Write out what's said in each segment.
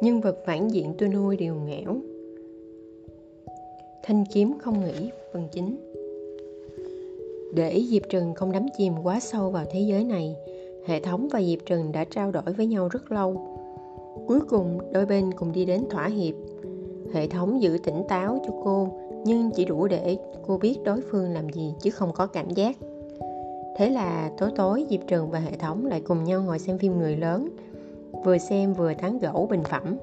nhân vật phản diện tôi nuôi đều ngẽo thanh kiếm không nghĩ phần chính để diệp trần không đắm chìm quá sâu vào thế giới này, hệ thống và diệp trần đã trao đổi với nhau rất lâu. Cuối cùng, đôi bên cùng đi đến thỏa hiệp. Hệ thống giữ tỉnh táo cho cô, nhưng chỉ đủ để cô biết đối phương làm gì chứ không có cảm giác. Thế là tối tối, diệp trần và hệ thống lại cùng nhau ngồi xem phim người lớn vừa xem vừa tán gẫu bình phẩm.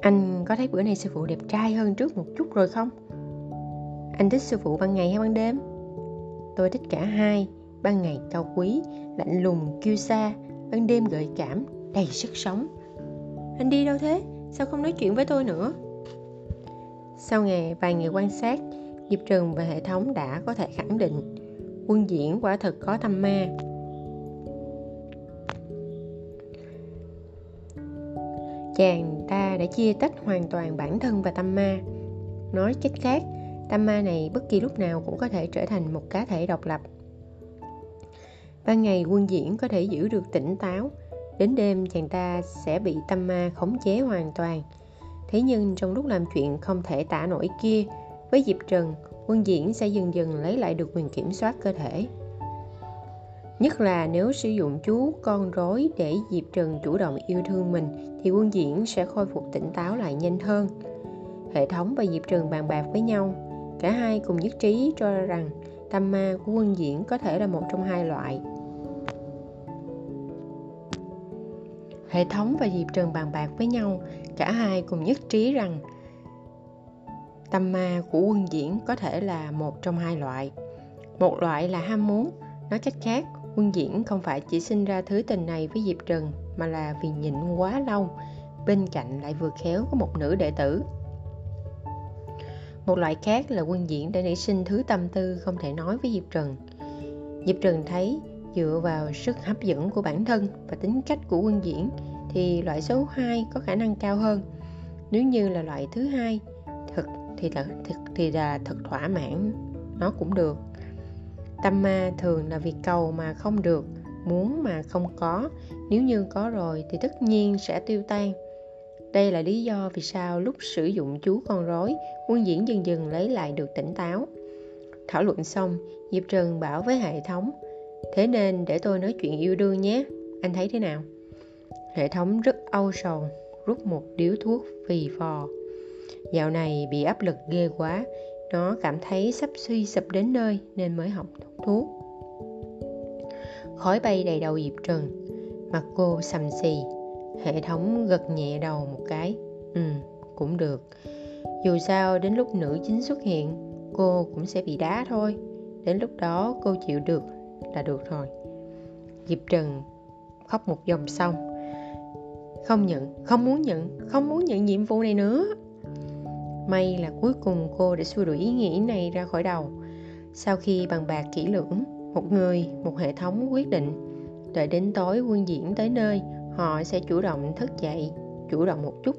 Anh có thấy bữa nay sư phụ đẹp trai hơn trước một chút rồi không? Anh thích sư phụ ban ngày hay ban đêm? Tôi thích cả hai, ban ngày cao quý, lạnh lùng, kiêu sa, ban đêm gợi cảm, đầy sức sống. Anh đi đâu thế? Sao không nói chuyện với tôi nữa? Sau ngày, vài ngày quan sát, diệp trừng và hệ thống đã có thể khẳng định quân diễn quả thực có tâm ma. Chàng ta đã chia tách hoàn toàn bản thân và tâm ma. Nói cách khác, tâm ma này bất kỳ lúc nào cũng có thể trở thành một cá thể độc lập. Ban ngày quân diễn có thể giữ được tỉnh táo, đến đêm chàng ta sẽ bị tâm ma khống chế hoàn toàn. Thế nhưng trong lúc làm chuyện không thể tả nổi kia, với diệp trần quân diễn sẽ dần dần lấy lại được quyền kiểm soát cơ thể. Nhất là nếu sử dụng chú con rối để diệp trần chủ động yêu thương mình, thì quân diễn sẽ khôi phục tỉnh táo lại nhanh hơn. Hệ thống và diệp trần bàn bạc với nhau. Cả hai cùng nhất trí cho rằng tâm ma của quân diễn có thể là một trong hai loại. Hệ thống và diệp trần bàn bạc với nhau. Cả hai cùng nhất trí rằng tâm ma của quân diễn có thể là một trong hai loại. Một loại là ham muốn, nói cách khác, quân diễn không phải chỉ sinh ra thứ tình này với diệp trần, mà là vì nhịn quá lâu, bên cạnh lại vừa khéo có một nữ đệ tử. Một loại khác là quân diễn đã nảy sinh thứ tâm tư không thể nói với diệp trần. Diệp trần thấy, dựa vào sức hấp dẫn của bản thân và tính cách của quân diễn, thì loại số 2 có khả năng cao hơn. Nếu như là loại thứ hai thì là thực thì là thật thỏa mãn, nó cũng được. Tâm ma thường là việc cầu mà không được, muốn mà không có. Nếu như có rồi thì tất nhiên sẽ tiêu tan. Đây là lý do vì sao lúc sử dụng chú con rối, quân diễn dần dần lấy lại được tỉnh táo. Thảo luận xong, diệp trần bảo với hệ thống, thế nên để tôi nói chuyện yêu đương nhé. Anh thấy thế nào? Hệ thống rất âu sầu, rút một điếu thuốc phì phò dạo này bị áp lực ghê quá, nó cảm thấy sắp suy sụp đến nơi nên mới học thuốc khói bay đầy đầu diệp trần, mặt cô sầm xì, hệ thống gật nhẹ đầu một cái. Ừ cũng được. Dù sao đến lúc nữ chính xuất hiện, cô cũng sẽ bị đá thôi. Đến lúc đó cô chịu được là được rồi. Diệp trần khóc một dòng xong. Không nhận, không muốn nhận, không muốn nhận nhiệm vụ này nữa may là cuối cùng cô đã xua đuổi ý nghĩ này ra khỏi đầu. Sau khi bàn bạc kỹ lưỡng, một người, một hệ thống quyết định, đợi đến tối quân diễn tới nơi, họ sẽ chủ động thức dậy, chủ động một chút.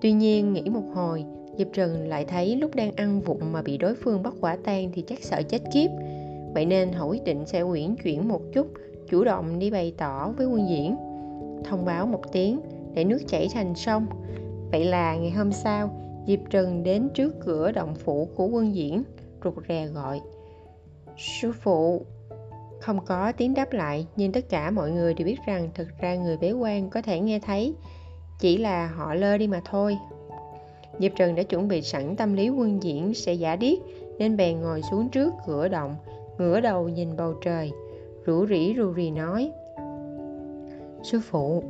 Tuy nhiên, nghĩ một hồi, diệp trần lại thấy lúc đang ăn vụng mà bị đối phương bắt quả tang thì chắc sợ chết kiếp. Vậy nên họ quyết định sẽ uyển chuyển một chút, chủ động đi bày tỏ với quân diễn. Thông báo một tiếng, để nước chảy thành sông. Vậy là ngày hôm sau diệp trần đến trước cửa động phủ của quân diễn, rụt rè gọi, sư phụ. Không có tiếng đáp lại, nhưng tất cả mọi người đều biết rằng thực ra người bế quan có thể nghe thấy, chỉ là họ lơ đi mà thôi. Diệp trần đã chuẩn bị sẵn tâm lý quân diễn sẽ giả điếc, nên bèn ngồi xuống trước cửa động, ngửa đầu nhìn bầu trời, rủ rỉ rù rì nói, sư phụ,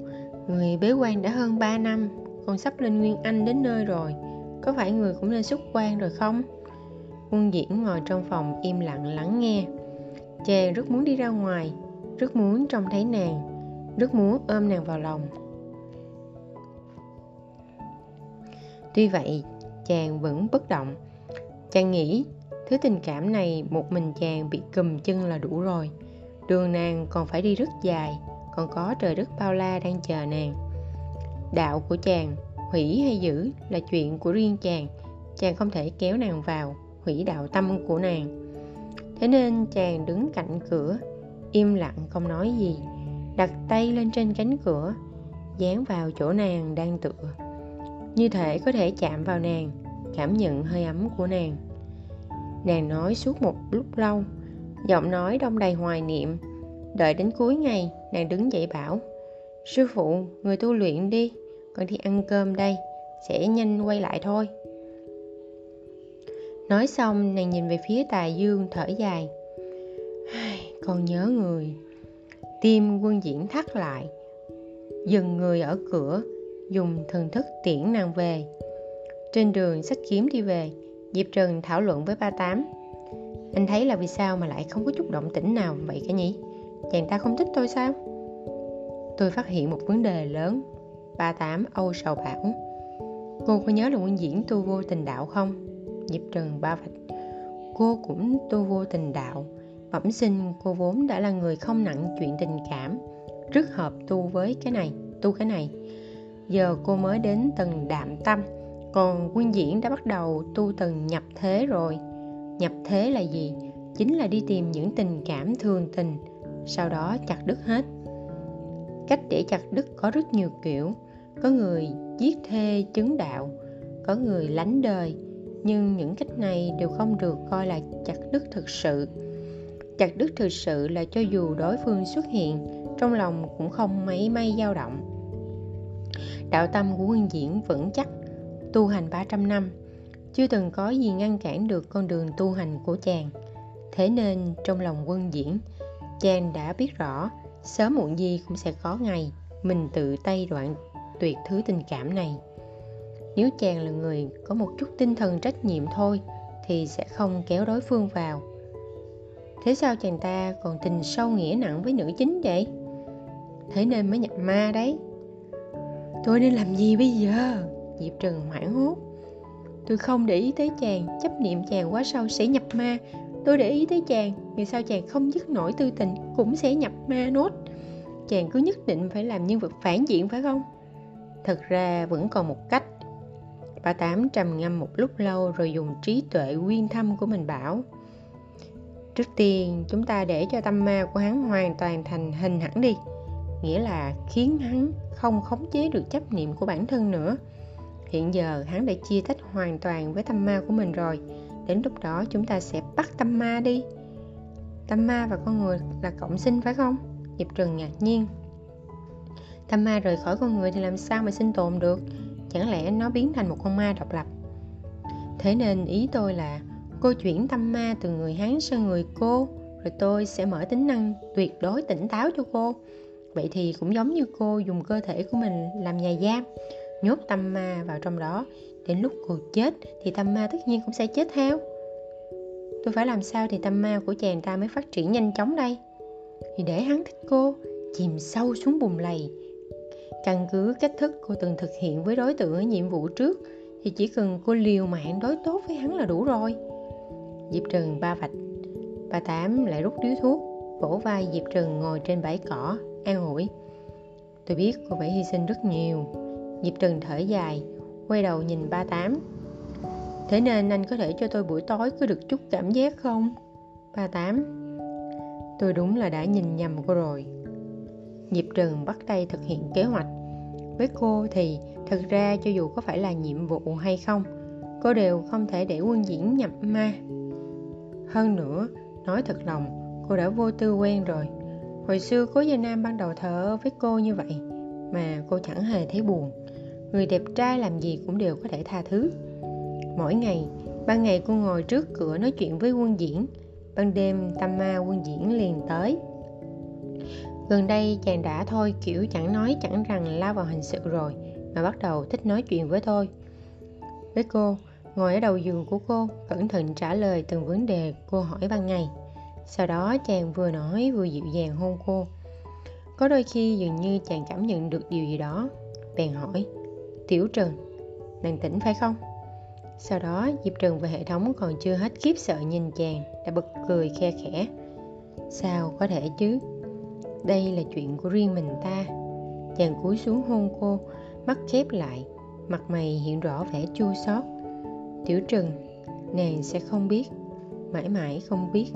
người bế quan đã hơn 3 năm, con sắp lên nguyên anh đến nơi rồi có phải người cũng nên xuất quan rồi không? Quân diễn ngồi trong phòng im lặng lắng nghe. Chàng rất muốn đi ra ngoài, rất muốn trông thấy nàng, rất muốn ôm nàng vào lòng. Tuy vậy, chàng vẫn bất động. Chàng nghĩ thứ tình cảm này một mình chàng bị cùm chân là đủ rồi. Đường nàng còn phải đi rất dài, còn có trời đất bao la đang chờ nàng. Đạo của chàng hủy hay giữ là chuyện của riêng chàng. Chàng không thể kéo nàng vào hủy đạo tâm của nàng. Thế nên chàng đứng cạnh cửa, im lặng không nói gì, đặt tay lên trên cánh cửa, dán vào chỗ nàng đang tựa. Như thể có thể chạm vào nàng, cảm nhận hơi ấm của nàng. Nàng nói suốt một lúc lâu, giọng nói đông đầy hoài niệm. Đợi đến cuối ngày, nàng đứng dậy bảo, sư phụ, người tu luyện đi con đi ăn cơm đây, sẽ nhanh quay lại thôi. Nói xong, nàng nhìn về phía tà dương thở dài. Con nhớ người. Tim quân diễn thắt lại. Dừng người ở cửa, dùng thần thức tiễn nàng về. Trên đường sách kiếm đi về, diệp trần thảo luận với ba tám. Anh thấy là vì sao mà lại không có chút động tĩnh nào vậy cả nhỉ? Chàng ta không thích tôi sao? Tôi phát hiện một vấn đề lớn ba tám âu sầu bảo. Cô có nhớ là nguyên diễn tu vô tình đạo không? Diệp Trừng ba vạch. Cô cũng tu vô tình đạo. Bẩm sinh cô vốn đã là người không nặng chuyện tình cảm. Rất hợp tu với cái này, tu cái này. Giờ cô mới đến tầng đạm tâm. Còn quân diễn đã bắt đầu tu tầng nhập thế rồi. Nhập thế là gì? Chính là đi tìm những tình cảm thường tình. Sau đó chặt đứt hết. Cách để chặt đứt có rất nhiều kiểu có người giết thê chứng đạo, có người lánh đời, nhưng những cách này đều không được coi là chặt đứt thực sự. Chặt đứt thực sự là cho dù đối phương xuất hiện, trong lòng cũng không mấy may dao động. Đạo tâm của quân diễn vững chắc, tu hành 300 năm, chưa từng có gì ngăn cản được con đường tu hành của chàng. Thế nên trong lòng quân diễn, chàng đã biết rõ sớm muộn gì cũng sẽ có ngày mình tự tay đoạn tuyệt thứ tình cảm này. Nếu chàng là người có một chút tinh thần trách nhiệm thôi, thì sẽ không kéo đối phương vào. Thế sao chàng ta còn tình sâu nghĩa nặng với nữ chính vậy? Thế nên mới nhập ma đấy. Tôi nên làm gì bây giờ? Diệp trần hoảng hốt. Tôi không để ý tới chàng, chấp niệm chàng quá sâu sẽ nhập ma. Tôi để ý tới chàng, vì sao chàng không dứt nổi tư tình cũng sẽ nhập ma nốt? Chàng cứ nhất định phải làm nhân vật phản diện phải không? Thật ra vẫn còn một cách. Bà tám trầm ngâm một lúc lâu rồi dùng trí tuệ uyên thâm của mình bảo, trước tiên chúng ta để cho tâm ma của hắn hoàn toàn thành hình hẳn đi, nghĩa là khiến hắn không khống chế được chấp niệm của bản thân nữa. Hiện giờ hắn đã chia tách hoàn toàn với tâm ma của mình rồi, đến lúc đó chúng ta sẽ bắt tâm ma đi. Tâm ma và con người là cộng sinh phải không? Diệp trừng ngạc nhiên tâm ma rời khỏi con người thì làm sao mà sinh tồn được? Chẳng lẽ nó biến thành một con ma độc lập? Thế nên ý tôi là, cô chuyển tâm ma từ người hắn sang người cô, rồi tôi sẽ mở tính năng tuyệt đối tỉnh táo cho cô. Vậy thì cũng giống như cô dùng cơ thể của mình làm nhà giam, nhốt tâm ma vào trong đó. Đến lúc cô chết thì tâm ma tất nhiên cũng sẽ chết theo. Tôi phải làm sao thì tâm ma của chàng ta mới phát triển nhanh chóng đây? Thì để hắn thích cô, chìm sâu xuống bùn lầy căn cứ cách thức cô từng thực hiện với đối tượng ở nhiệm vụ trước, thì chỉ cần cô liều mạng đối tốt với hắn là đủ rồi. Diệp trừng ba vạch, bà tám lại rút điếu thuốc, vỗ vai diệp trừng ngồi trên bãi cỏ, an ủi. Tôi biết cô phải hy sinh rất nhiều. Diệp trừng thở dài, quay đầu nhìn ba tám. Thế nên anh có thể cho tôi buổi tối có được chút cảm giác không? Ba tám. Tôi đúng là đã nhìn nhầm cô rồi diệp trừng bắt tay thực hiện kế hoạch. Với cô thì thực ra cho dù có phải là nhiệm vụ hay không, cô đều không thể để quân diễn nhập ma. Hơn nữa, nói thật lòng, cô đã vô tư quen rồi. Hồi xưa cố gia nam ban đầu thở với cô như vậy, mà cô chẳng hề thấy buồn. Người đẹp trai làm gì cũng đều có thể tha thứ. Mỗi ngày, ban ngày cô ngồi trước cửa nói chuyện với quân diễn. Ban đêm tâm ma quân diễn liền tới gần đây chàng đã thôi, kiểu chẳng nói chẳng rằng lao vào hình sự rồi, mà bắt đầu thích nói chuyện với tôi. Với cô, ngồi ở đầu giường của cô, cẩn thận trả lời từng vấn đề cô hỏi ban ngày. Sau đó chàng vừa nói vừa dịu dàng hôn cô. Có đôi khi dường như chàng cảm nhận được điều gì đó. Bèn hỏi, tiểu trần, nàng tỉnh phải không? Sau đó, diệp trần và hệ thống còn chưa hết khiếp sợ nhìn chàng, đã bật cười khe khẽ. Sao có thể chứ? Đây là chuyện của riêng mình ta. Chàng cúi xuống hôn cô mắt khép lại mặt mày hiện rõ vẻ chua xót. Tiểu Trừng, nàng sẽ không biết mãi mãi không biết.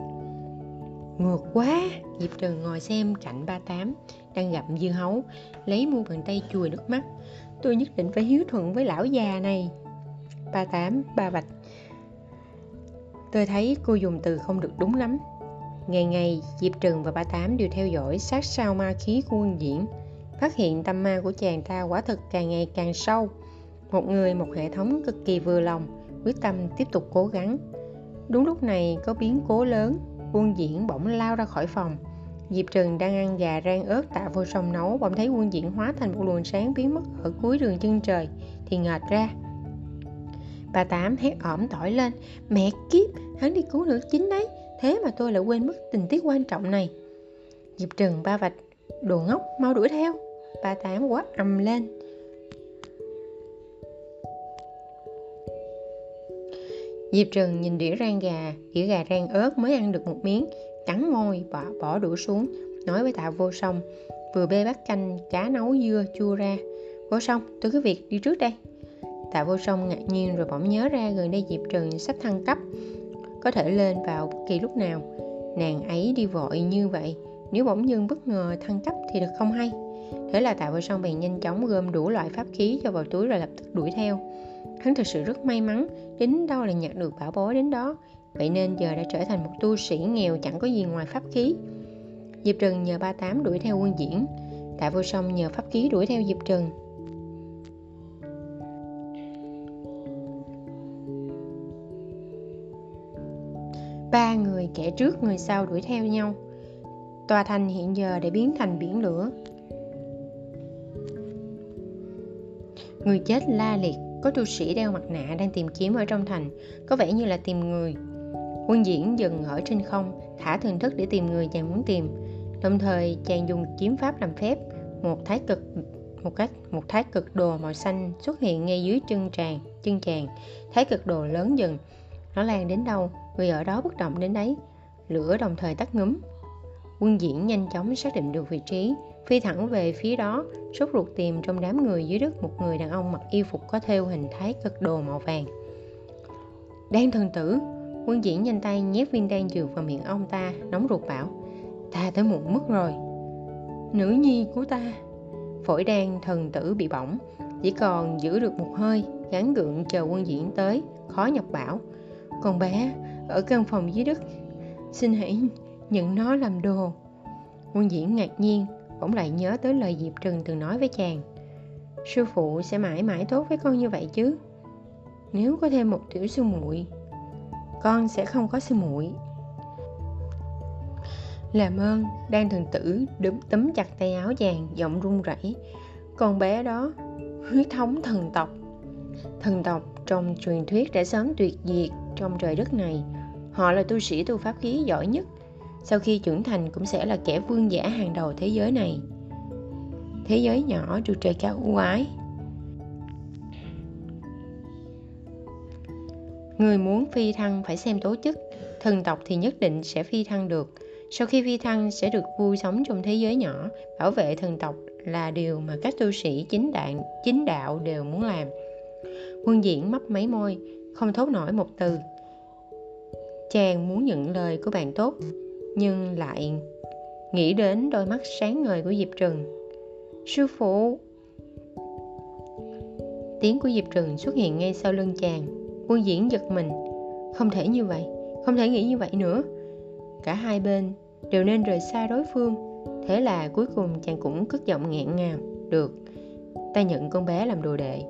Ngược quá diệp Trừng ngồi xem cạnh ba tám đang gặm dưa hấu lấy mu bàn tay chùi nước mắt. Tôi nhất định phải hiếu thuận với lão già này. Ba tám ba bạch. Tôi thấy cô dùng từ không được đúng lắm ngày ngày, diệp trừng và bà tám đều theo dõi sát sao ma khí của quân diễn. Phát hiện tâm ma của chàng ta quả thực càng ngày càng sâu. Một người, một hệ thống cực kỳ vừa lòng, quyết tâm tiếp tục cố gắng. Đúng lúc này, có biến cố lớn. Quân diễn bỗng lao ra khỏi phòng. Diệp trừng đang ăn gà rang ớt tạ vô sông nấu, bỗng thấy quân diễn hóa thành một luồng sáng biến mất ở cuối đường chân trời, thì ngợt ra. Bà tám hét ỏm tỏi lên, mẹ kiếp, hắn đi cứu nữ chính đấy thế mà tôi lại quên mất tình tiết quan trọng này diệp trừng ba vạch đồ ngốc mau đuổi theo ba tám quá ầm lên Diệp Trừng nhìn đĩa rang gà, đĩa gà rang ớt mới ăn được một miếng, cắn môi, bỏ, bỏ đũa xuống, nói với tạ vô song, vừa bê bát canh cá nấu dưa chua ra. Vô song, tôi cứ việc đi trước đây. Tạ vô song ngạc nhiên rồi bỗng nhớ ra gần đây Diệp Trừng sắp thăng cấp, có thể lên vào bất kỳ lúc nào. Nàng ấy đi vội như vậy, nếu bỗng dưng bất ngờ thăng cấp thì được không hay. Thế là Tạ vô song bèn nhanh chóng gom đủ loại pháp khí cho vào túi rồi lập tức đuổi theo. Hắn thực sự rất may mắn, đến đâu là nhặt được bảo bối đến đó. Vậy nên giờ đã trở thành một tu sĩ nghèo chẳng có gì ngoài pháp khí. Diệp Trần nhờ ba tám đuổi theo quân diễn, Tạ Vô Song nhờ pháp khí đuổi theo Diệp Trần. Ba người kẻ trước, người sau đuổi theo nhau. Tòa thành hiện giờ đã biến thành biển lửa. Người chết la liệt, có tu sĩ đeo mặt nạ đang tìm kiếm ở trong thành, có vẻ như là tìm người quân diễn dừng ở trên không, thả thần thức để tìm người chàng muốn tìm đồng thời, chàng dùng kiếm pháp làm phép, một thái cực, một cách, một thái cực đồ màu xanh xuất hiện ngay dưới chân tràng chân chàng thái cực đồ lớn dần, nó lan đến đâu người ở đó bất động đến đấy lửa đồng thời tắt ngấm quân diễn nhanh chóng xác định được vị trí. Phi thẳng về phía đó, sốt ruột tìm trong đám người dưới đất một người đàn ông mặc y phục có thêu hình thái cực đồ màu vàng. Đan thần tử! Quân diễn nhanh tay nhét viên đan dược vào miệng ông ta, nóng ruột bảo, ta tới muộn mất rồi. Nữ nhi của ta. Phổi đan thần tử bị bỏng, chỉ còn giữ được một hơi gắn gượng chờ quân diễn tới, khó nhọc bảo còn bé ở căn phòng dưới đất. Xin hãy nhận nó làm đồ. Quân diễn ngạc nhiên, bỗng lại nhớ tới lời diệp trừng từng nói với chàng. Sư phụ sẽ mãi mãi tốt với con như vậy chứ? Nếu có thêm một tiểu sư muội, con sẽ không có sư muội. Làm ơn, đang thần tử đấm tấm chặt tay áo chàng, giọng run rẩy. Con bé đó, huyết thống thần tộc. Thần tộc trong truyền thuyết đã sớm tuyệt diệt trong trời đất này. Họ là tu sĩ tu pháp khí giỏi nhất sau khi trưởng thành cũng sẽ là kẻ vương giả hàng đầu thế giới này. Thế giới nhỏ trụ trời cao ưu ái. Người muốn phi thăng phải xem tố chức thần tộc thì nhất định sẽ phi thăng được. Sau khi phi thăng sẽ được vui sống trong thế giới nhỏ. Bảo vệ thần tộc là điều mà các tu sĩ chính đạo, chính đạo đều muốn làm quân diễn mấp máy môi, không thốt nổi một từ. Chàng muốn nhận lời của bạn tốt, nhưng lại nghĩ đến đôi mắt sáng ngời của diệp trừng. Sư phụ! Tiếng của diệp trừng xuất hiện ngay sau lưng chàng. Quân diễn giật mình. Không thể như vậy, không thể nghĩ như vậy nữa. Cả hai bên đều nên rời xa đối phương. Thế là cuối cùng chàng cũng cất giọng nghẹn ngào. Được, ta nhận con bé làm đồ đệ.